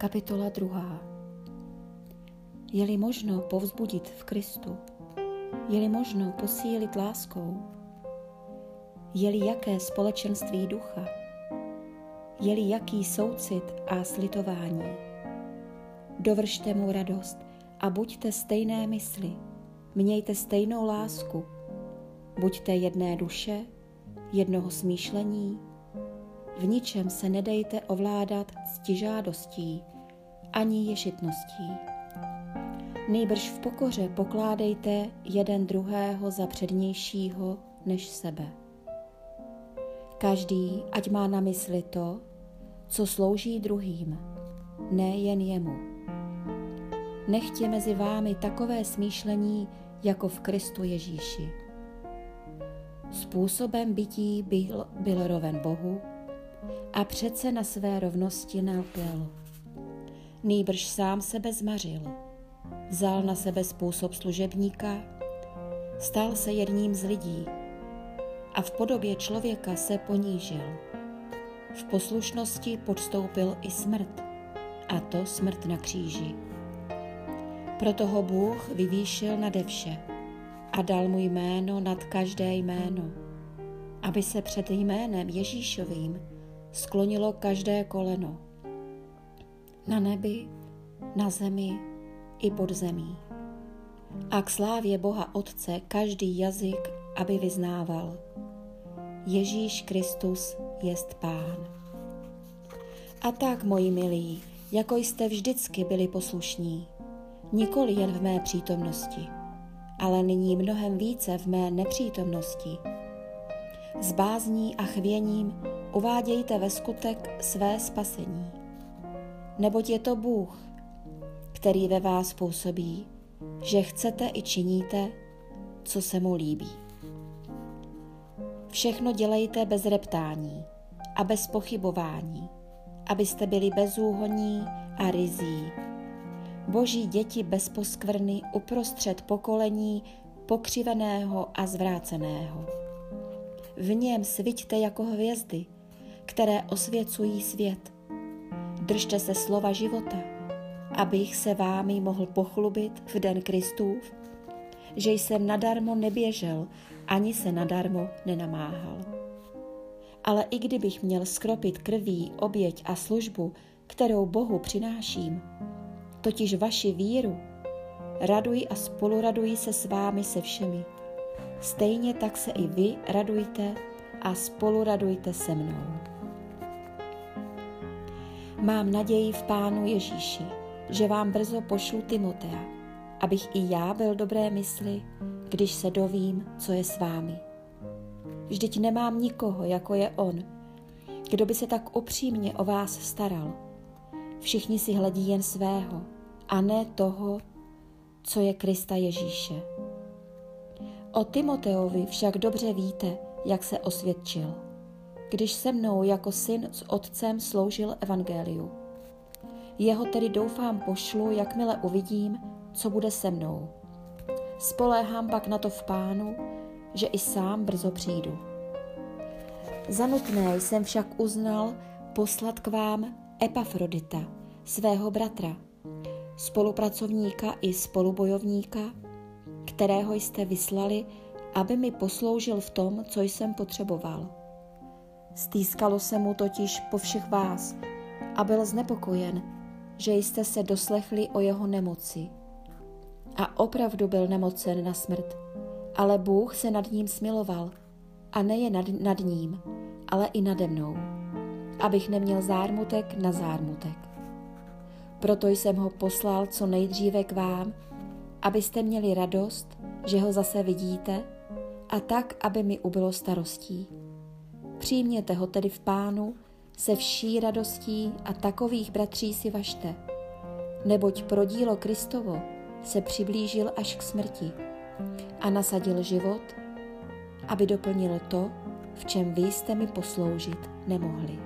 Kapitola 2. Je-li možno povzbudit v Kristu, je-li možno posílit láskou, je-li jaké společenství ducha, je-li jaký soucit a slitování, dovršte mu radost a buďte stejné mysli, mějte stejnou lásku, buďte jedné duše, jednoho smýšlení, v ničem se nedejte ovládat ctižádostí ani ješitností. Nejbrž v pokoře pokládejte jeden druhého za přednějšího než sebe. Každý, ať má na mysli to, co slouží druhým, ne jen jemu. Nechtě mezi vámi takové smýšlení jako v Kristu Ježíši. Způsobem bytí byl, byl roven Bohu, a přece na své rovnosti nelpěl. Nýbrž sám sebe zmařil, vzal na sebe způsob služebníka, stal se jedním z lidí a v podobě člověka se ponížil. V poslušnosti podstoupil i smrt, a to smrt na kříži. Proto ho Bůh vyvýšil nade vše a dal mu jméno nad každé jméno, aby se před jménem Ježíšovým sklonilo každé koleno. Na nebi, na zemi i pod zemí. A k slávě Boha Otce každý jazyk, aby vyznával. Ježíš Kristus jest Pán. A tak, moji milí, jako jste vždycky byli poslušní, nikoli jen v mé přítomnosti, ale nyní mnohem více v mé nepřítomnosti. S bázní a chvěním uvádějte ve skutek své spasení. Neboť je to Bůh, který ve vás působí, že chcete i činíte, co se mu líbí. Všechno dělejte bez reptání a bez pochybování, abyste byli bezúhoní a rizí. Boží děti bez poskvrny uprostřed pokolení pokřiveného a zvráceného. V něm sviťte jako hvězdy, které osvěcují svět. Držte se slova života, abych se vámi mohl pochlubit v den Kristův, že jsem nadarmo neběžel, ani se nadarmo nenamáhal. Ale i kdybych měl skropit krví, oběť a službu, kterou Bohu přináším, totiž vaši víru, raduji a spoluraduji se s vámi se všemi. Stejně tak se i vy radujte a spoluradujte se mnou. Mám naději v Pánu Ježíši, že vám brzo pošlu Timotea, abych i já byl dobré mysli, když se dovím, co je s vámi. Vždyť nemám nikoho, jako je on, kdo by se tak upřímně o vás staral. Všichni si hledí jen svého a ne toho, co je Krista Ježíše. O Timoteovi však dobře víte, jak se osvědčil když se mnou jako syn s otcem sloužil evangeliu. Jeho tedy doufám pošlu, jakmile uvidím, co bude se mnou. Spoléhám pak na to v pánu, že i sám brzo přijdu. Za nutné jsem však uznal poslat k vám Epafrodita, svého bratra, spolupracovníka i spolubojovníka, kterého jste vyslali, aby mi posloužil v tom, co jsem potřeboval. Stýskalo se mu totiž po všech vás a byl znepokojen, že jste se doslechli o jeho nemoci. A opravdu byl nemocen na smrt, ale Bůh se nad ním smiloval a nejen nad, nad ním, ale i nade mnou, abych neměl zármutek na zármutek. Proto jsem ho poslal co nejdříve k vám, abyste měli radost, že ho zase vidíte, a tak, aby mi ubylo starostí. Přijměte ho tedy v pánu se vší radostí a takových bratří si vašte, neboť pro dílo Kristovo se přiblížil až k smrti a nasadil život, aby doplnil to, v čem vy jste mi posloužit nemohli.